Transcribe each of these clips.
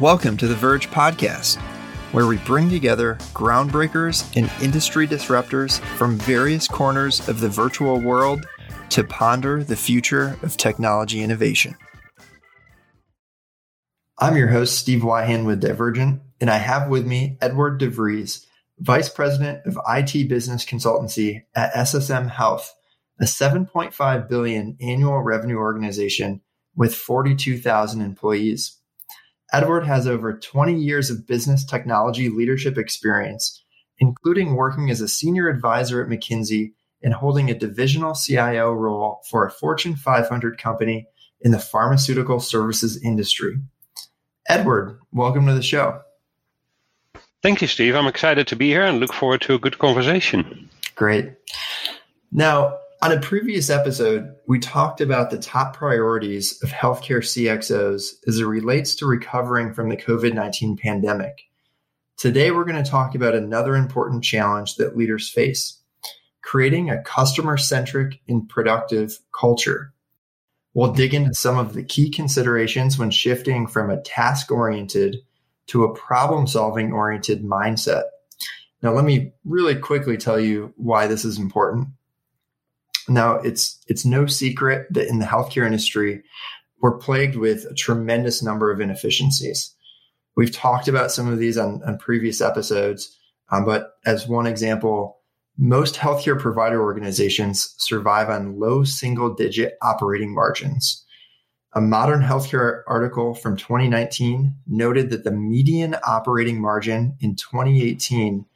Welcome to the Vurge Podcast, where we bring together groundbreakers and industry disruptors from various corners of the virtual world to ponder the future of technology innovation. I'm your host, Steve Wyhan with Divergent, and I have with me Eduard DeVries, Vice President of IT Business Consultancy at SSM Health, a 7.5 billion annual revenue organization with 42,000 employees. Eduard has over 20 years of business technology leadership experience, including working as a senior advisor at McKinsey and holding a divisional CIO role for a Fortune 500 company in the pharmaceutical services industry. Eduard, welcome to the show. Thank you, Steve. I'm excited to be here and look forward to a good conversation. Great. Now, on a previous episode, we talked about the top priorities of healthcare CXOs as it relates to recovering from the COVID 19 pandemic. Today, we're going to talk about another important challenge that leaders face creating a customer centric and productive culture. We'll dig into some of the key considerations when shifting from a task oriented to a problem solving oriented mindset. Now, let me really quickly tell you why this is important. Now, it's it's no secret that in the healthcare industry, we're plagued with a tremendous number of inefficiencies. We've talked about some of these on, on previous episodes, um, but as one example, most healthcare provider organizations survive on low single digit operating margins. A modern healthcare article from 2019 noted that the median operating margin in 2018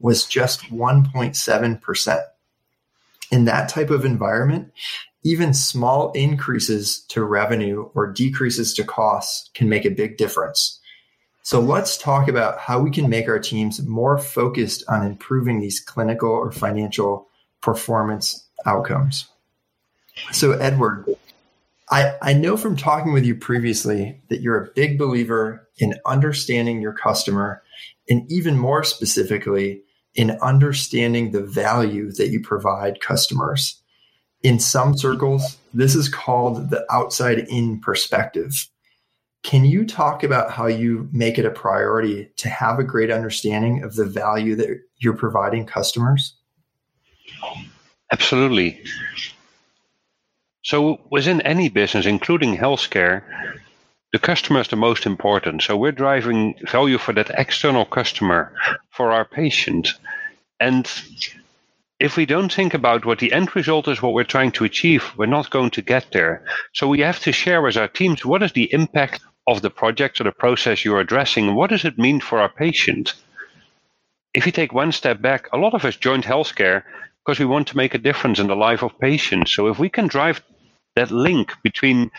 was just 1.7%. In that type of environment, even small increases to revenue or decreases to costs can make a big difference. So let's talk about how we can make our teams more focused on improving these clinical or financial performance outcomes. So, Eduard, I, I know from talking with you previously that you're a big believer in understanding your customer and even more specifically, in understanding the value that you provide customers. In some circles, this is called the outside in perspective. Can you talk about how you make it a priority to have a great understanding of the value that you're providing customers? Absolutely. So, within any business, including healthcare, the customer is the most important. So we're driving value for that external customer, for our patient. And if we don't think about what the end result is, what we're trying to achieve, we're not going to get there. So we have to share with our teams what is the impact of the project or the process you're addressing? What does it mean for our patient? If you take one step back, a lot of us joined healthcare because we want to make a difference in the life of patients. So if we can drive that link between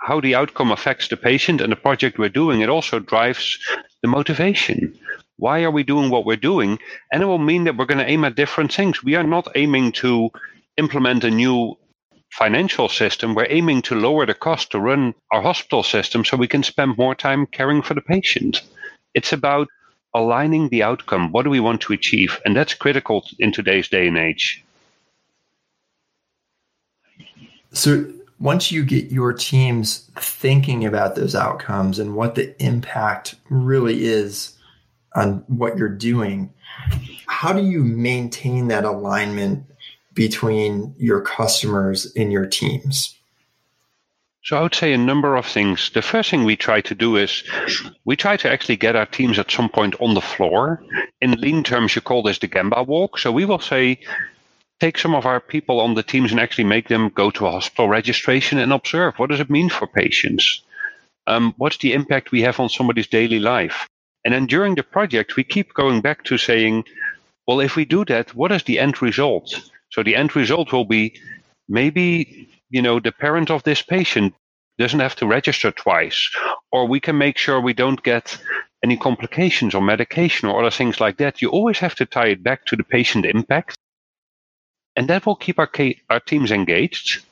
how the outcome affects the patient and the project we're doing, it also drives the motivation. Why are we doing what we're doing? And it will mean that we're going to aim at different things. We are not aiming to implement a new financial system. We're aiming to lower the cost to run our hospital system so we can spend more time caring for the patient. It's about aligning the outcome. What do we want to achieve? And that's critical in today's day and age. So, once you get your teams thinking about those outcomes and what the impact really is on what you're doing, how do you maintain that alignment between your customers and your teams? So I would say a number of things. The first thing we try to do is we try to actually get our teams at some point on the floor. In lean terms, you call this the Gemba walk. So we will say, take some of our people on the teams and actually make them go to a hospital registration and observe. What does it mean for patients? Um, what's the impact we have on somebody's daily life? And then during the project we keep going back to saying well if we do that what is the end result? So the end result will be maybe you know the parent of this patient doesn't have to register twice or we can make sure we don't get any complications or medication or other things like that. You always have to tie it back to the patient impact and that will keep our, our teams engaged.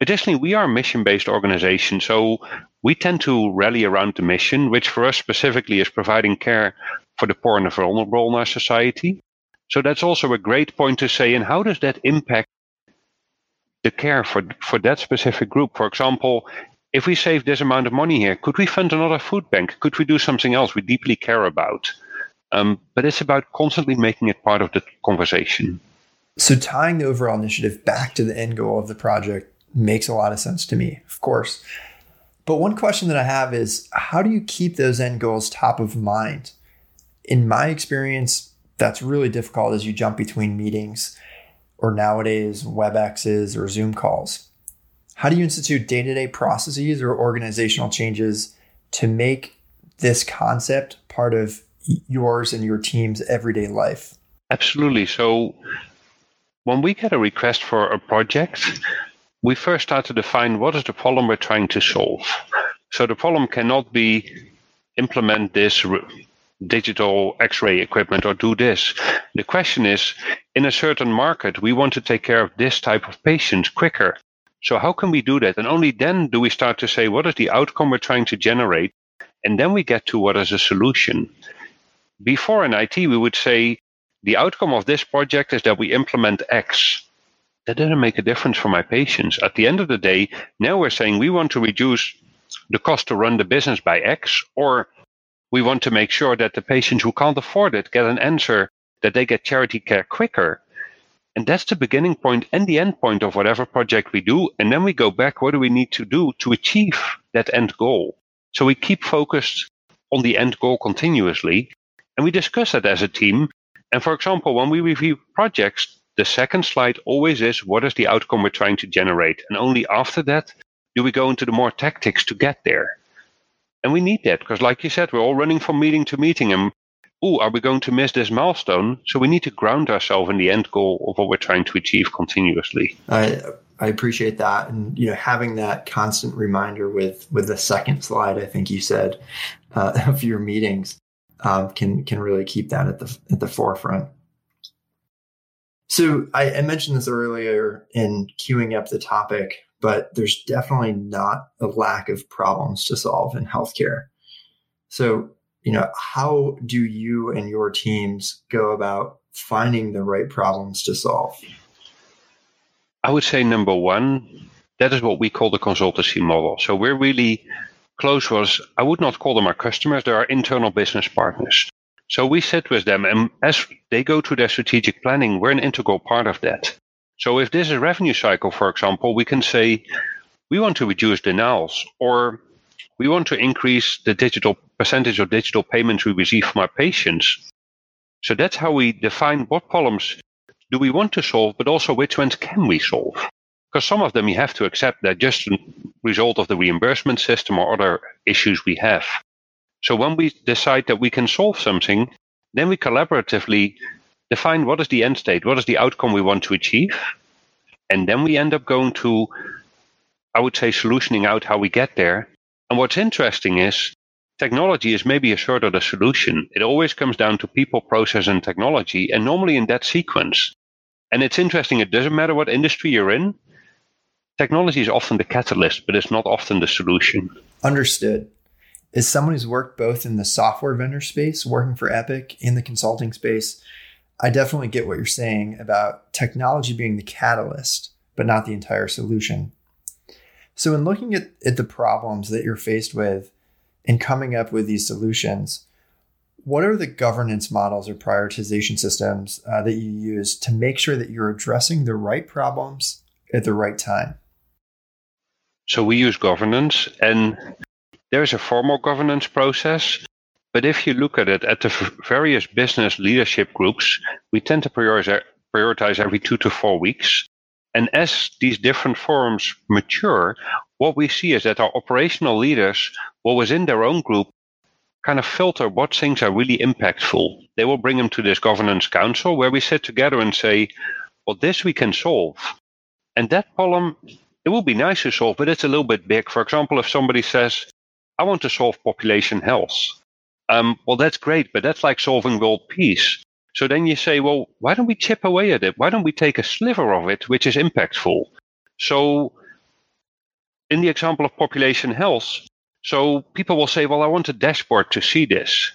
Additionally, we are a mission based organization, so we tend to rally around the mission, which for us specifically is providing care for the poor and the vulnerable in our society. So that's also a great point to say. And how does that impact the care for, for that specific group? For example, if we save this amount of money here, could we fund another food bank? Could we do something else we deeply care about? Um, but it's about constantly making it part of the conversation. So tying the overall initiative back to the end goal of the project makes a lot of sense to me, of course. But one question that I have is how do you keep those end goals top of mind? In my experience, that's really difficult as you jump between meetings or nowadays WebExes or Zoom calls. How do you institute day to day processes or organizational changes to make this concept part of yours and your team's everyday life? Absolutely. So, when we get a request for a project, we first start to define what is the problem we're trying to solve. So, the problem cannot be implement this digital x-ray equipment or do this. The question is, in a certain market, we want to take care of this type of patients quicker. So how can we do that? And only then do we start to say, what is the outcome we're trying to generate? And then we get to what is a solution. Before in IT, we would say, the outcome of this project is that we implement X. That doesn't make a difference for my patients. At the end of the day, now we're saying we want to reduce the cost to run the business by X, or we want to make sure that the patients who can't afford it get an answer that they get charity care quicker. And that's the beginning point and the end point of whatever project we do. And then we go back, what do we need to do to achieve that end goal? So we keep focused on the end goal continuously. And we discuss that as a team. And for example, when we review projects, the second slide always is what is the outcome we're trying to generate? And only after that do we go into the more tactics to get there. And we need that because, like you said, we're all running from meeting to meeting. And oh, are we going to miss this milestone? So we need to ground ourselves in the end goal of what we're trying to achieve continuously. I I appreciate that, and you know, having that constant reminder with with the second slide, I think you said, uh, of your meetings, um, can can really keep that at the at the forefront. So I, I mentioned this earlier in queuing up the topic, but there's definitely not a lack of problems to solve in healthcare. So you know, how do you and your teams go about finding the right problems to solve? I would say number one, that is what we call the consultancy model. So we're really close was I would not call them our customers, they're our internal business partners. So we sit with them and as they go through their strategic planning, we're an integral part of that. So if this is a revenue cycle, for example, we can say we want to reduce denials or we want to increase the digital percentage of digital payments we receive from our patients. So that's how we define what problems do we want to solve, but also which ones can we solve. Because some of them you have to accept that just a result of the reimbursement system or other issues we have. So when we decide that we can solve something, then we collaboratively define what is the end state, what is the outcome we want to achieve. And then we end up going to, I would say, solutioning out how we get there and what's interesting is technology is maybe a sort of the solution. It always comes down to people, process, and technology, and normally in that sequence. And it's interesting, it doesn't matter what industry you're in, technology is often the catalyst, but it's not often the solution. Understood. As someone who's worked both in the software vendor space, working for Epic, in the consulting space, I definitely get what you're saying about technology being the catalyst, but not the entire solution. So, in looking at, at the problems that you're faced with and coming up with these solutions, what are the governance models or prioritization systems uh, that you use to make sure that you're addressing the right problems at the right time? So, we use governance, and there's a formal governance process. But if you look at it at the various business leadership groups, we tend to prioritize every two to four weeks. And as these different forums mature, what we see is that our operational leaders will within their own group kind of filter what things are really impactful. They will bring them to this governance council where we sit together and say, well, this we can solve. And that problem, it would be nice to solve, but it's a little bit big. For example, if somebody says, I want to solve population health. Um, well, that's great, but that's like solving world peace. So then you say, well, why don't we chip away at it? Why don't we take a sliver of it, which is impactful? So, in the example of population health, so people will say, well, I want a dashboard to see this.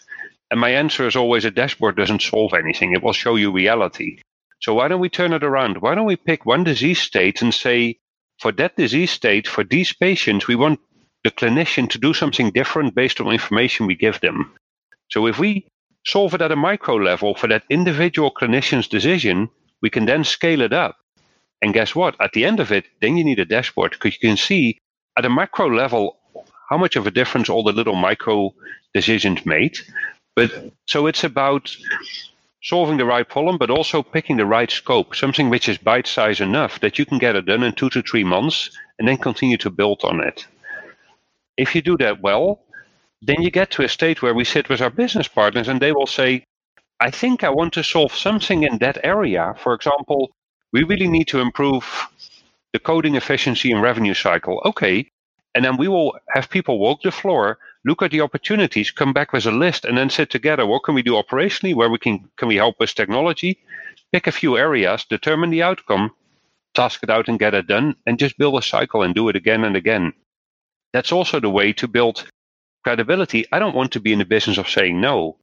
And my answer is always a dashboard doesn't solve anything, it will show you reality. So, why don't we turn it around? Why don't we pick one disease state and say, for that disease state, for these patients, we want the clinician to do something different based on information we give them. So if we solve it at a micro level for that individual clinician's decision, we can then scale it up. And guess what? At the end of it, then you need a dashboard because you can see at a macro level how much of a difference all the little micro decisions made. But so it's about solving the right problem, but also picking the right scope, something which is bite size enough that you can get it done in two to three months and then continue to build on it. If you do that well, then you get to a state where we sit with our business partners and they will say, I think I want to solve something in that area. For example, we really need to improve the coding efficiency and revenue cycle. Okay. And then we will have people walk the floor, look at the opportunities, come back with a list, and then sit together. What can we do operationally? Where we can can we help with technology? Pick a few areas, determine the outcome, task it out and get it done, and just build a cycle and do it again and again. That's also the way to build credibility. I don't want to be in the business of saying no.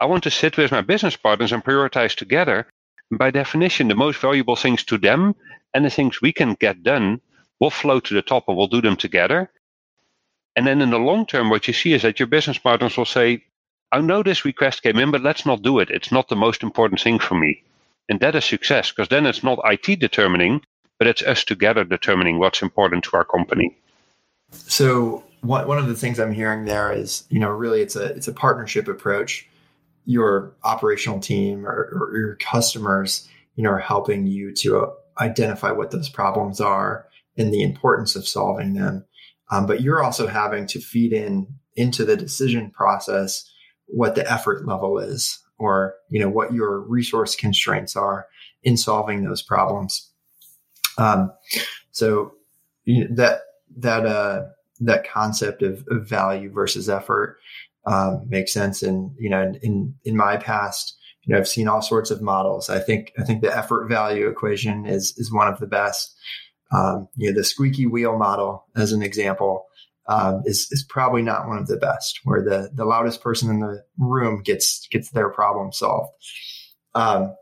I want to sit with my business partners and prioritize together by definition, the most valuable things to them and the things we can get done will flow to the top and we'll do them together. And then in the long term, what you see is that your business partners will say, I know this request came in, but let's not do it. It's not the most important thing for me. And that is success because then it's not IT determining, but it's us together determining what's important to our company. So one, one of the things I'm hearing there is, you know, really it's a it's a partnership approach your operational team or, or your customers, you know, are helping you to uh, identify what those problems are and the importance of solving them. Um, but you're also having to feed in into the decision process what the effort level is or you know what your resource constraints are in solving those problems um, so you know, that that uh, that concept of, of value versus effort um, makes sense. And you know, in, in, in my past, you know, I've seen all sorts of models. I think I think the effort value equation is is one of the best. Um, you know, the squeaky wheel model, as an example, um, is is probably not one of the best, where the the loudest person in the room gets gets their problem solved. Um,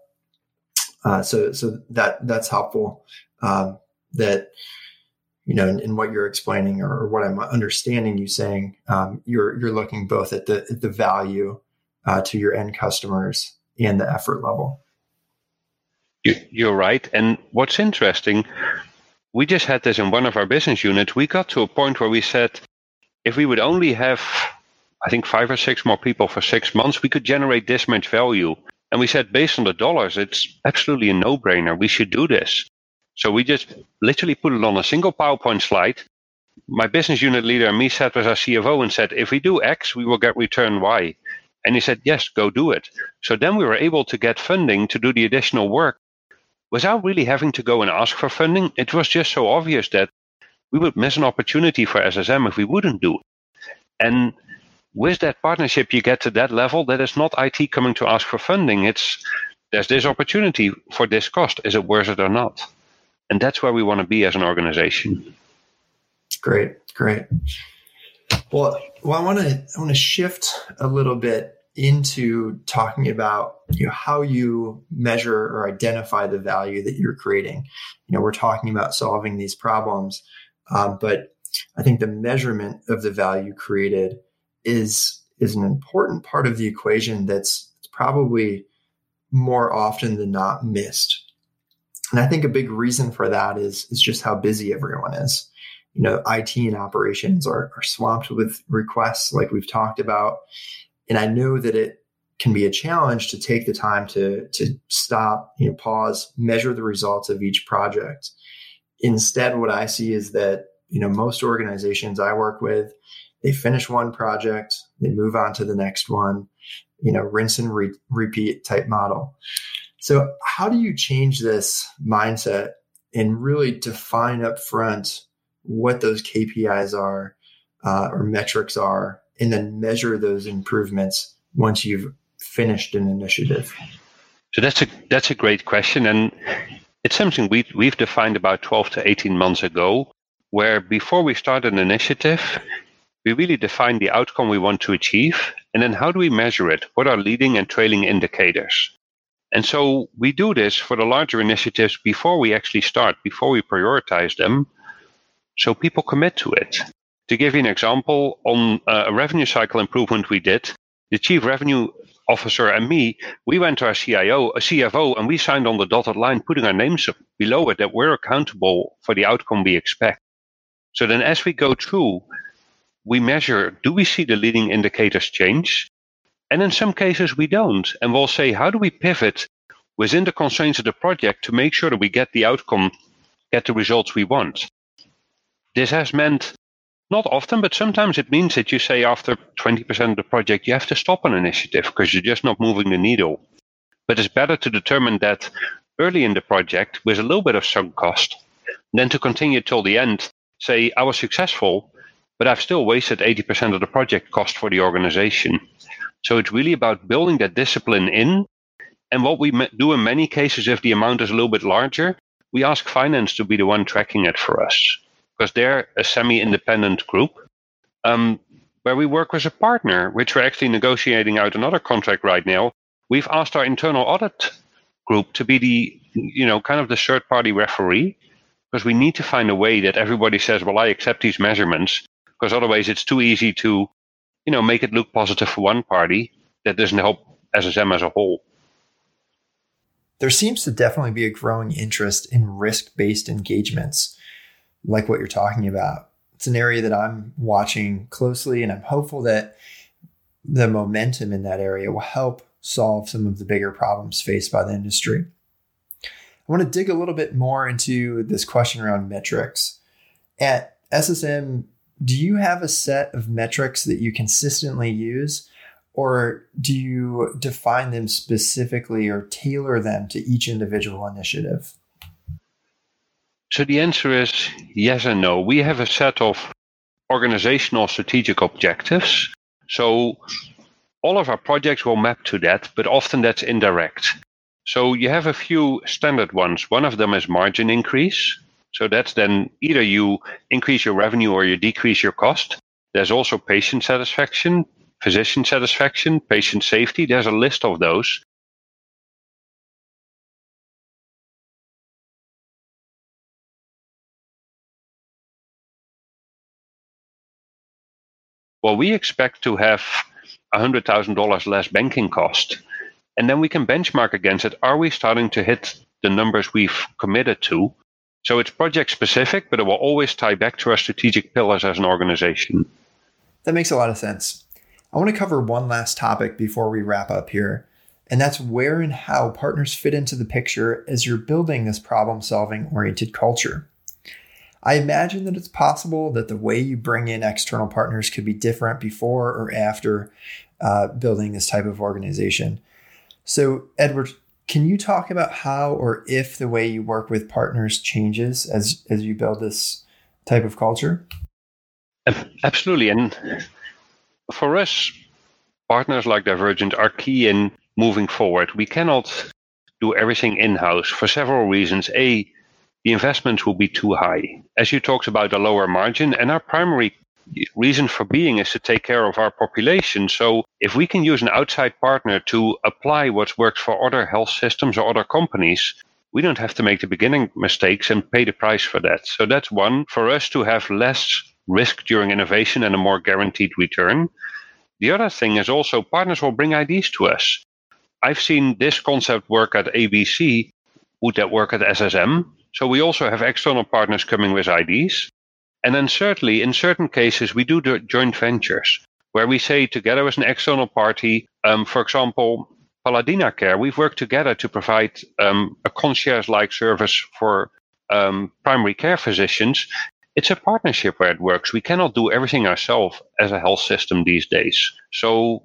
uh, so so that that's helpful. Um, that you know, in, in, what you're explaining or, or, what I'm understanding you saying, um, you're you're looking both at the at the value uh, to your end customers and the effort level. You, are right. And what's interesting, we just had this in one of our business units. We got to a point where we said, if we would only have, I think, five or six more people for six months, we could generate this much value. And we said, based on the dollars, it's absolutely a no brainer. We should do this. So we just literally put it on a single PowerPoint slide. My business unit leader and me sat with our CFO and said, if we do X, we will get return Y. And he said, yes, go do it. So then we were able to get funding to do the additional work without really having to go and ask for funding. It was just so obvious that we would miss an opportunity for SSM if we wouldn't do it. And with that partnership, you get to that level that it's not IT coming to ask for funding. It's there's this opportunity for this cost. Is it worth it or not? And that's where we want to be as an organization. Great, great. Well, well, I want to I want to shift a little bit into talking about you know how you measure or identify the value that you're creating. You know, we're talking about solving these problems, um, but I think the measurement of the value created is is an important part of the equation that's probably more often than not missed. And I think a big reason for that is, is just how busy everyone is. You know, IT and operations are, are swamped with requests like we've talked about. And I know that it can be a challenge to take the time to, to stop, you know, pause, measure the results of each project. Instead, what I see is that, you know, most organizations I work with, they finish one project, they move on to the next one, you know, rinse and re- repeat type model. So, how do you change this mindset and really define up front what those KPIs are uh, or metrics are, and then measure those improvements once you've finished an initiative? So that's a that's a great question, and it's something we we've defined about twelve to eighteen months ago, where before we start an initiative, we really define the outcome we want to achieve, and then how do we measure it? What are leading and trailing indicators? And so we do this for the larger initiatives before we actually start, before we prioritize them, so people commit to it. To give you an example, on uh, a revenue cycle improvement we did, the chief revenue officer and me, we went to our CIO, a CFO, and we signed on the dotted line, putting our names below it that we're accountable for the outcome we expect. So then, as we go through, we measure do we see the leading indicators change? And in some cases, we don't. And we'll say, how do we pivot within the constraints of the project to make sure that we get the outcome, get the results we want? This has meant not often, but sometimes it means that you say after 20% of the project, you have to stop an initiative because you're just not moving the needle. But it's better to determine that early in the project with a little bit of sunk cost than to continue till the end. Say, I was successful, but I've still wasted 80% of the project cost for the organization. So it's really about building that discipline in. And what we do in many cases, if the amount is a little bit larger, we ask finance to be the one tracking it for us because they're a semi-independent group um, where we work with a partner, which we're actually negotiating out another contract right now. We've asked our internal audit group to be the, you know, kind of the third-party referee, because we need to find a way that everybody says, "Well, I accept these measurements," because otherwise it's too easy to, you know, make it look positive for one party that doesn't help SSM as a whole. There seems to definitely be a growing interest in risk-based engagements like what you're talking about. It's an area that I'm watching closely, and I'm hopeful that the momentum in that area will help solve some of the bigger problems faced by the industry. I want to dig a little bit more into this question around metrics. At SSM, do you have a set of metrics that you consistently use, or do you define them specifically or tailor them to each individual initiative? So the answer is yes and no. We have a set of organizational strategic objectives. So all of our projects will map to that, but often that's indirect. So you have a few standard ones. One of them is margin increase. So that's then either you increase your revenue or you decrease your cost. There's also patient satisfaction, physician satisfaction, patient safety. There's a list of those. Well, we expect to have $100,000 less banking cost. And then we can benchmark against it. Are we starting to hit the numbers we've committed to? So it's project specific, but it will always tie back to our strategic pillars as an organization. That makes a lot of sense. I want to cover one last topic before we wrap up here, and that's where and how partners fit into the picture as you're building this problem solving oriented culture. I imagine that it's possible that the way you bring in external partners could be different before or after uh, building this type of organization. So, Eduard, can you talk about how or if the way you work with partners changes as as you build this type of culture? Absolutely, and for us, partners like Divergent are key in moving forward. We cannot do everything in house for several reasons. A the investments will be too high. As you talked about a lower margin, and our primary reason for being is to take care of our population. So if we can use an outside partner to apply what works for other health systems or other companies, we don't have to make the beginning mistakes and pay the price for that. So that's one for us to have less risk during innovation and a more guaranteed return. The other thing is also partners will bring ideas to us. I've seen this concept work at ABC. Would that work at SSM? So we also have external partners coming with ideas. And then certainly in certain cases, we do joint ventures where we say together as an external party, um, for example, Paladina Care, we've worked together to provide um, a concierge-like service for um, primary care physicians. It's a partnership where it works. We cannot do everything ourselves as a health system these days. So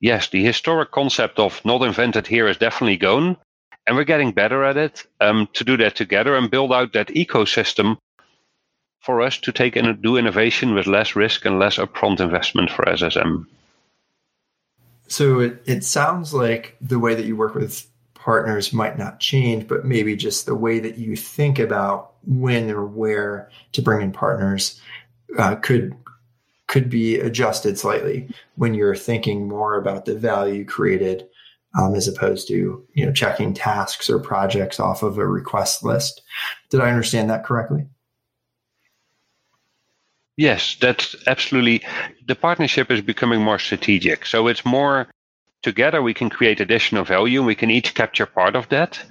yes, the historic concept of not invented here is definitely gone and we're getting better at it um, to do that together and build out that ecosystem for us to take and do innovation with less risk and less upfront investment for SSM. So it, it sounds like the way that you work with partners might not change, but maybe just the way that you think about when or where to bring in partners uh, could could be adjusted slightly when you're thinking more about the value created um, as opposed to you know checking tasks or projects off of a request list. Did I understand that correctly? Yes, that's absolutely. The partnership is becoming more strategic. So it's more together we can create additional value. And we can each capture part of that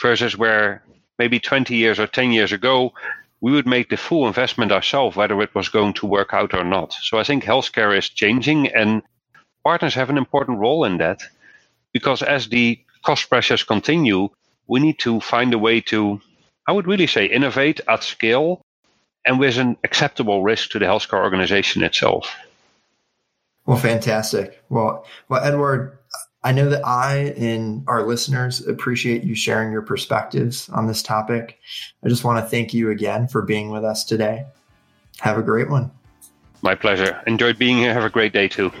versus where maybe 20 years or 10 years ago, we would make the full investment ourselves, whether it was going to work out or not. So I think healthcare is changing and partners have an important role in that because as the cost pressures continue, we need to find a way to, I would really say, innovate at scale and with an acceptable risk to the healthcare organization itself. Well, fantastic. Well, well, Eduard, I know that I and our listeners appreciate you sharing your perspectives on this topic. I just want to thank you again for being with us today. Have a great one. My pleasure. Enjoyed being here. Have a great day too.